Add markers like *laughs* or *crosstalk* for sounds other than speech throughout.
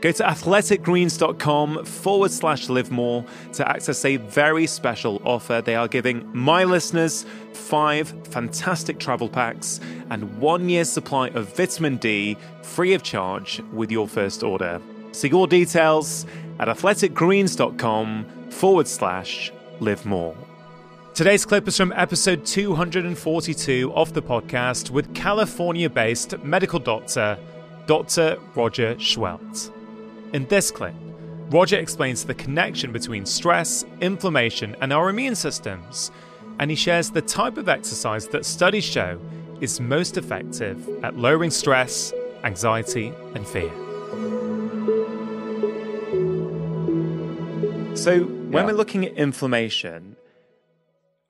Go to athleticgreens.com forward slash live more to access a very special offer. They are giving my listeners five fantastic travel packs and one year's supply of vitamin D free of charge with your first order. See your details at athleticgreens.com forward slash live more. Today's clip is from episode 242 of the podcast with California based medical doctor, Dr. Roger Seheult. In this clip, Roger explains the connection between stress, inflammation, and our immune systems, and he shares the type of exercise that studies show is most effective at lowering stress, anxiety, and fear. So, when yeah. we're looking at inflammation,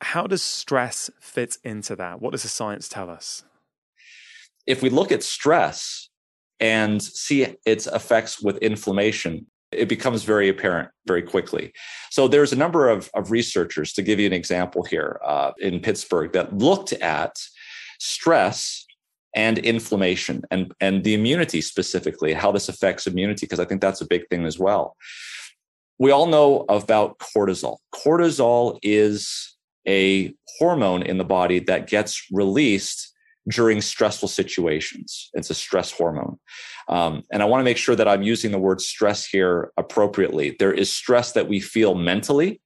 how does stress fit into that? What does the science tell us? If we look at stress, and see its effects with inflammation, it becomes very apparent very quickly. So there's a number of, of researchers, to give you an example here uh, in Pittsburgh, that looked at stress and inflammation and, and the immunity specifically, how this affects immunity, because I think that's a big thing as well. We all know about cortisol. Cortisol is a hormone in the body that gets released during stressful situations. It's a stress hormone. Um, and I want to make sure that I'm using the word stress here appropriately. There is stress that we feel mentally,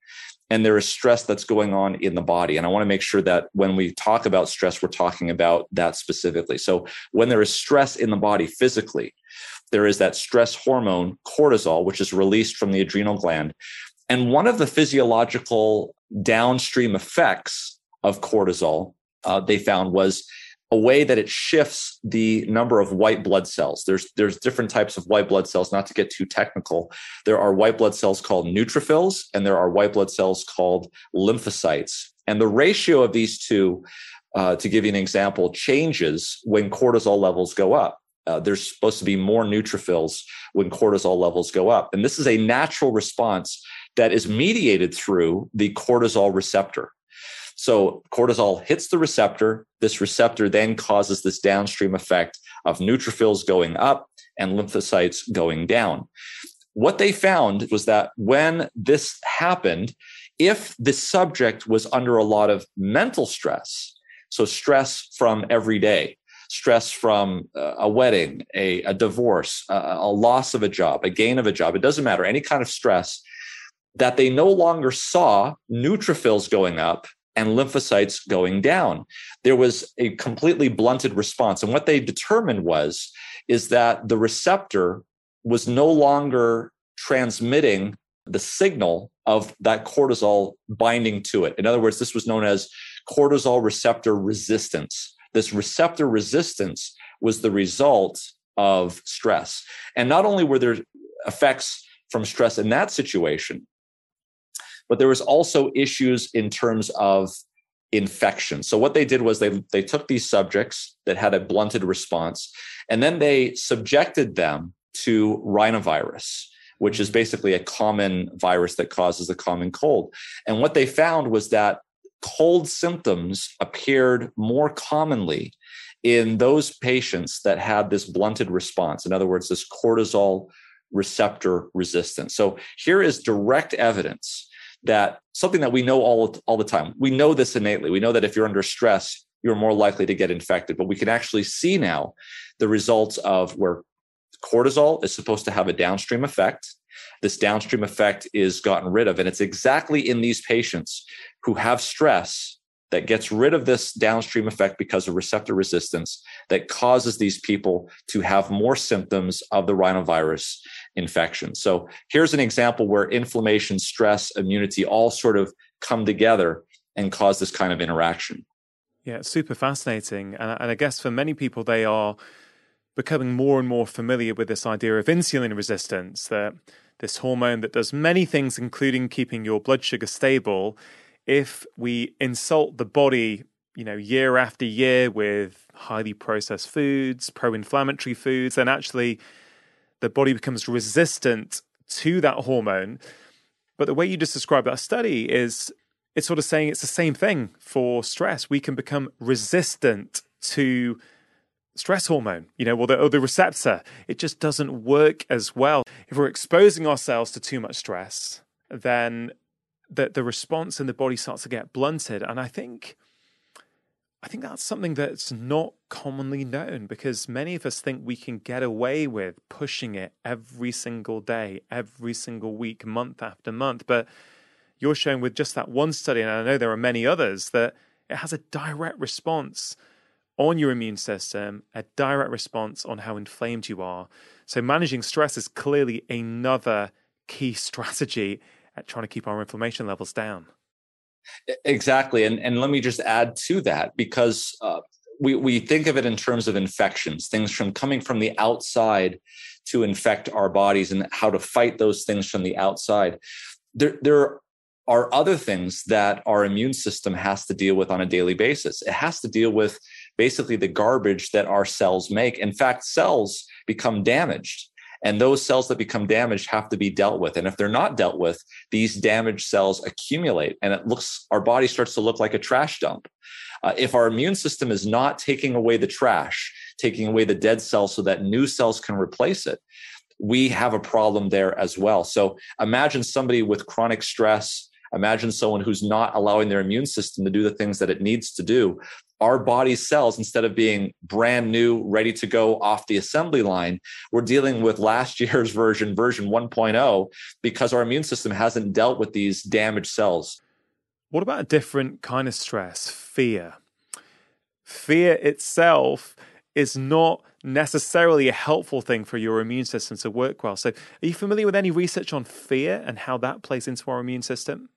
and there is stress that's going on in the body. And I want to make sure that when we talk about stress, we're talking about that specifically. So when there is stress in the body physically, there is that stress hormone, cortisol, which is released from the adrenal gland. And one of the physiological downstream effects of cortisol, uh, they found was a way that it shifts the number of white blood cells. There's there's different types of white blood cells. Not to get too technical, there are white blood cells called neutrophils, and there are white blood cells called lymphocytes. And the ratio of these two, uh, to give you an example, changes when cortisol levels go up. Uh, there's supposed to be more neutrophils when cortisol levels go up, and this is a natural response that is mediated through the cortisol receptor. So cortisol hits the receptor. This receptor then causes this downstream effect of neutrophils going up and lymphocytes going down. What they found was that when this happened, if the subject was under a lot of mental stress, so stress from every day, stress from uh, a wedding, a, a divorce, a, a loss of a job, a gain of a job, it doesn't matter, any kind of stress, that they no longer saw neutrophils going up and lymphocytes going down. There was a completely blunted response. And what they determined was is that the receptor was no longer transmitting the signal of that cortisol binding to it. In other words, this was known as cortisol receptor resistance. This receptor resistance was the result of stress. And not only were there effects from stress in that situation, but there was also issues in terms of infection. So what they did was they they took these subjects that had a blunted response and then they subjected them to rhinovirus which is basically a common virus that causes a common cold. And what they found was that cold symptoms appeared more commonly in those patients that had this blunted response. In other words, this cortisol receptor resistance. So here is direct evidence that something that we know all, all the time. We know this innately. We know that if you're under stress, you're more likely to get infected. But we can actually see now the results of where cortisol is supposed to have a downstream effect. This downstream effect is gotten rid of. And it's exactly in these patients who have stress that gets rid of this downstream effect because of receptor resistance that causes these people to have more symptoms of the rhinovirus infection. So here's an example where inflammation, stress, immunity all sort of come together and cause this kind of interaction. Yeah, super fascinating. And, and I guess for many people, they are becoming more and more familiar with this idea of insulin resistance that this hormone that does many things, including keeping your blood sugar stable, if we insult the body, you know, year after year with highly processed foods, pro inflammatory foods, then actually the body becomes resistant to that hormone. But the way you just described that study is it's sort of saying it's the same thing for stress. We can become resistant to stress hormone, you know, or the, or the receptor. It just doesn't work as well. If we're exposing ourselves to too much stress, then the, the response in the body starts to get blunted. And I think I think that's something that's not commonly known because many of us think we can get away with pushing it every single day, every single week, month after month. But you're showing with just that one study, and I know there are many others, that it has a direct response on your immune system, a direct response on how inflamed you are. So, managing stress is clearly another key *laughs* strategy at trying to keep our inflammation levels down. Exactly. And, and let me just add to that because uh, we, we think of it in terms of infections, things from coming from the outside to infect our bodies and how to fight those things from the outside. There, there are other things that our immune system has to deal with on a daily basis. It has to deal with basically the garbage that our cells make. In fact, cells become damaged and those cells that become damaged have to be dealt with. And if they're not dealt with, these damaged cells accumulate and it looks, our body starts to look like a trash dump. Uh, if our immune system is not taking away the trash, taking away the dead cells so that new cells can replace it, we have a problem there as well. So imagine somebody with chronic stress. Imagine someone who's not allowing their immune system to do the things that it needs to do our body cells, instead of being brand new, ready to go off the assembly line, we're dealing with last *laughs* year's version, version 1.0, because our immune system hasn't dealt with these damaged cells. What about a different kind of stress? Fear. Fear itself is not necessarily a helpful thing for your immune system to work well. So, are you familiar with any research on fear and how that plays into our immune system?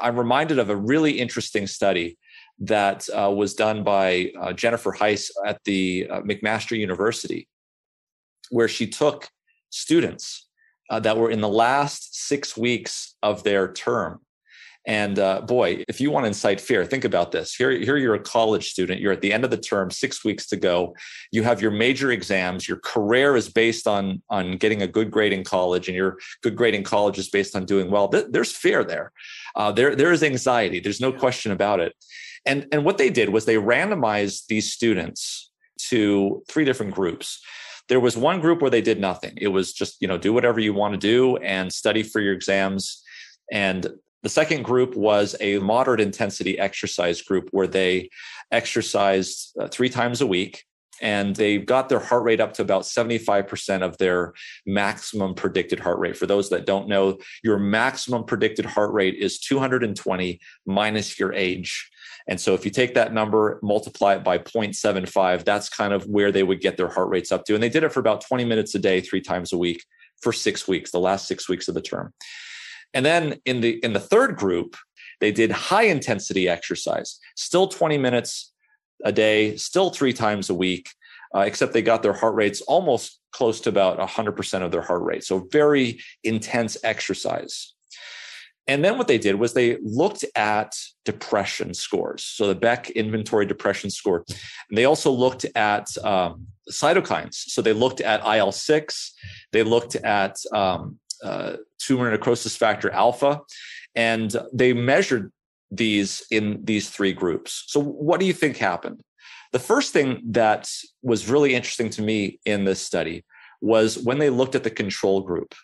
I'm reminded of a really interesting study that uh, was done by uh, Jennifer Heisz at the uh, McMaster University, where she took students uh, that were in the last six weeks of their term. And uh, boy, if you want to incite fear, think about this. Here, here you're a college student. You're at the end of the term, six weeks to go. You have your major exams. Your career is based on on getting a good grade in college, and your good grade in college is based on doing well. There's fear there. Uh, there, there is anxiety. There's no question about it. And, and what they did was they randomized these students to three different groups. There was one group where they did nothing. It was just, you know, do whatever you want to do and study for your exams. And the second group was a moderate intensity exercise group where they exercised uh, three times a week and they got their heart rate up to about 75% of their maximum predicted heart rate. For those that don't know, your maximum predicted heart rate is 220 minus your age. And so if you take that number, multiply it by 0.75, that's kind of where they would get their heart rates up to. And they did it for about 20 minutes a day, three times a week for six weeks, the last six weeks of the term. And then in the in the third group, they did high intensity exercise, still 20 minutes a day, still three times a week, uh, except they got their heart rates almost close to about 100% of their heart rate. So very intense exercise. And then what they did was they looked at depression scores. So the Beck inventory depression score. And they also looked at um, cytokines. So they looked at IL 6, they looked at um, uh, tumor necrosis factor alpha, and they measured these in these three groups. So, what do you think happened? The first thing that was really interesting to me in this study was when they looked at the control group,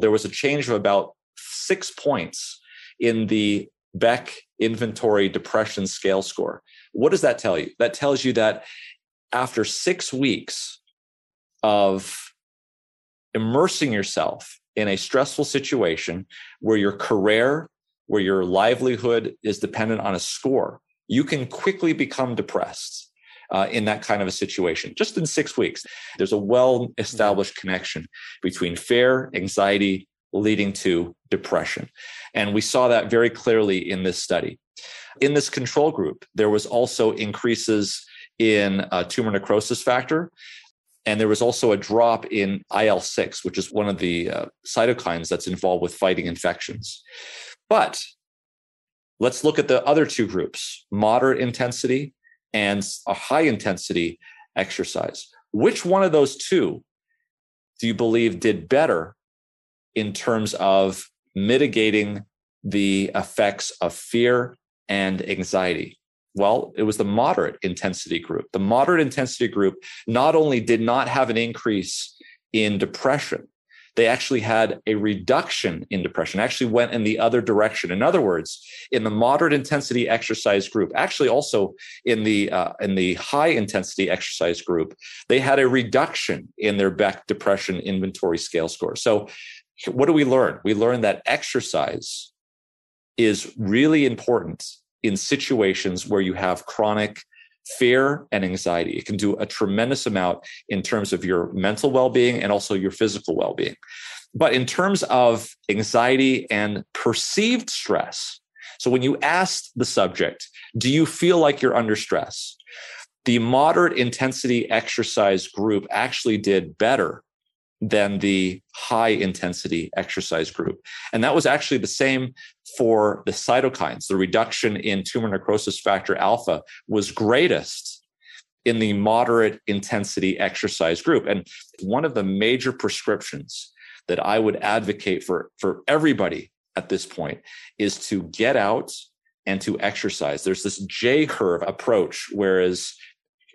there was a change of about six points in the Beck inventory depression scale score. What does that tell you? That tells you that after six weeks of immersing yourself in a stressful situation where your career, where your livelihood is dependent on a score, you can quickly become depressed. Uh, in that kind of a situation, just in six weeks, there's a well established connection between fear, anxiety, leading to depression. And we saw that very clearly in this study. In this control group, there was also increases in uh, tumor necrosis factor. And there was also a drop in IL 6, which is one of the uh, cytokines that's involved with fighting infections. But let's look at the other two groups moderate intensity and a high intensity exercise. Which one of those two do you believe did better in terms of mitigating the effects of fear and anxiety? Well, it was the moderate intensity group. The moderate intensity group not only did not have an increase in depression, they actually had a reduction in depression, actually went in the other direction. In other words, in the moderate intensity exercise group, actually also in the uh, in the high intensity exercise group, they had a reduction in their Beck depression inventory scale score. So, what do we learn? We learn that exercise is really important in situations where you have chronic fear and anxiety. It can do a tremendous amount in terms of your mental well being and also your physical well being. But in terms of anxiety and perceived stress, so when you asked the subject, do you feel like you're under stress? The moderate intensity exercise group actually did better than the high intensity exercise group. And that was actually the same for the cytokines. The reduction in tumor necrosis factor alpha was greatest in the moderate intensity exercise group. And one of the major prescriptions that I would advocate for, for everybody at this point is to get out and to exercise. There's this J curve approach, whereas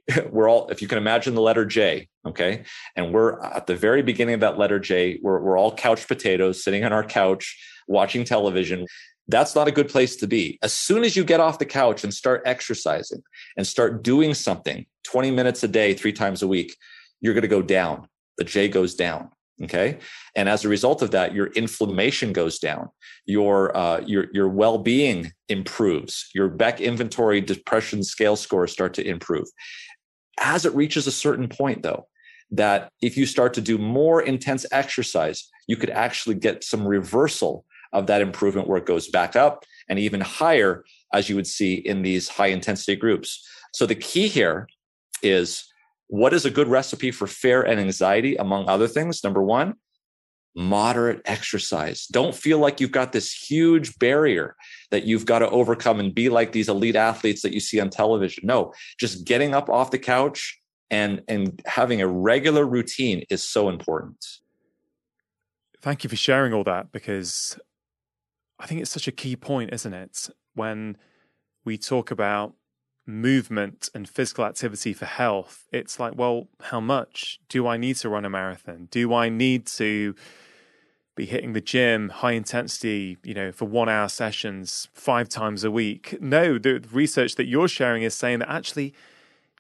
*laughs* we're all, if you can imagine the letter J, okay, and we're at the very beginning of that letter J, we're, we're all couch potatoes sitting on our couch watching television. That's not a good place to be. As soon as you get off the couch and start exercising and start doing something 20 minutes a day, three times a week, you're going to go down. The J goes down. Okay. And as a result of that, your inflammation goes down, your, uh, your, your well being improves, your Beck inventory depression scale scores start to improve as it reaches a certain point, though, that if you start to do more intense exercise, you could actually get some reversal of that improvement where it goes back up and even higher, as you would see in these high intensity groups. So the key here is what is a good recipe for fear and anxiety, among other things? Number one, moderate exercise. Don't feel like you've got this huge barrier that you've got to overcome and be like these elite athletes that you see on television. No, just getting up off the couch and and having a regular routine is so important. Thank you for sharing all that because I think it's such a key point, isn't it? When we talk about movement and physical activity for health, it's like, well, how much do I need to run a marathon? Do I need to be hitting the gym high intensity, you know, for one hour sessions five times a week. No, the research that you're sharing is saying that actually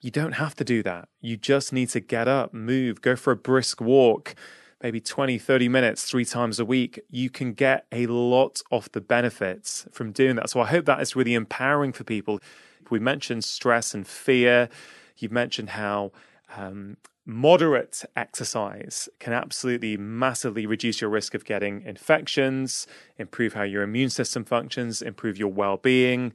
you don't have to do that. You just need to get up, move, go for a brisk walk, maybe 20, 30 minutes three times a week. You can get a lot of the benefits from doing that. So I hope that is really empowering for people. We mentioned stress and fear. You've mentioned how um, moderate exercise can absolutely massively reduce your risk of getting infections, improve how your immune system functions, improve your well being.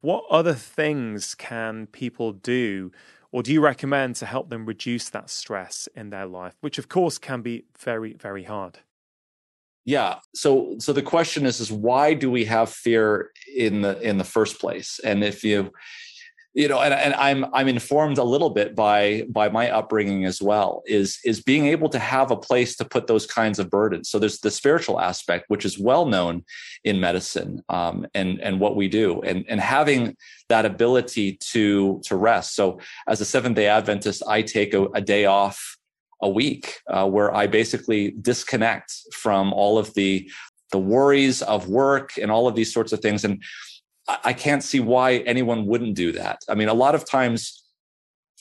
What other things can people do, or do you recommend to help them reduce that stress in their life, which of course can be very, very hard? Yeah. So so the question is is why do we have fear in the in the first place? And if you you know and, and i'm i'm informed a little bit by by my upbringing as well is is being able to have a place to put those kinds of burdens so there's the spiritual aspect which is well known in medicine um, and and what we do and and having that ability to to rest so as a seventh day adventist i take a, a day off a week uh, where i basically disconnect from all of the the worries of work and all of these sorts of things and I can't see why anyone wouldn't do that. I mean, a lot of times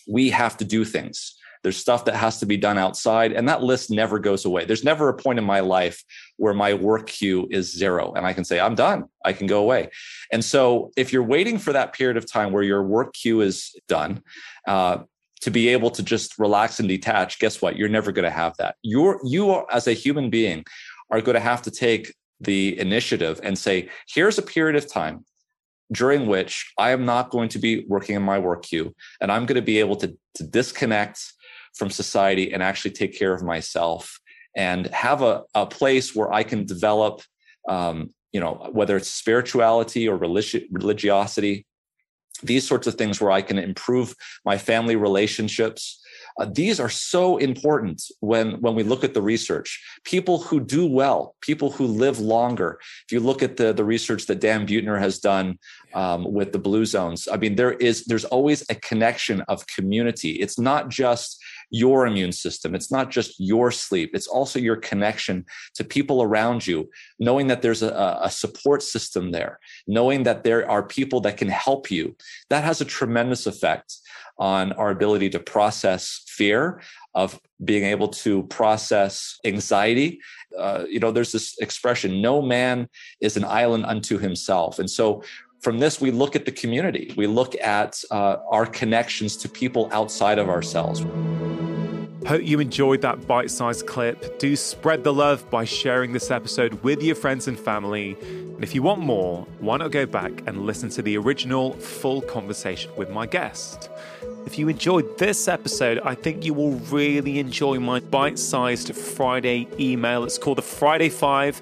we have to do things. There's stuff that has to be done outside, and that list never goes away. There's never a point in my life where my work queue is zero and I can say, I'm done. I can go away. And so, if you're waiting for that period of time where your work queue is done, uh, to be able to just relax and detach, guess what? You're never going to have that. You're, you are, as a human being, are going to have to take the initiative and say, here's a period of time during which I am not going to be working in my work queue and I'm going to be able to, to disconnect from society and actually take care of myself and have a, a place where I can develop, um, you know, whether it's spirituality or religi- religiosity, these sorts of things where I can improve my family relationships. Uh, these are so important when when we look at the research. People who do well, people who live longer. If you look at the the research that Dan Buettner has done um, with the blue zones, I mean, there is there's always a connection of community. It's not just your immune system. It's not just your sleep. It's also your connection to people around you, knowing that there's a, a support system there, knowing that there are people that can help you. That has a tremendous effect on our ability to process fear, of being able to process anxiety. Uh, you know, there's this expression no man is an island unto himself. And so from this, we look at the community, we look at uh, our connections to people outside of ourselves. Hope you enjoyed that bite sized clip. Do spread the love by sharing this episode with your friends and family. And if you want more, why not go back and listen to the original full conversation with my guest? If you enjoyed this episode, I think you will really enjoy my bite sized Friday email. It's called the Friday Five.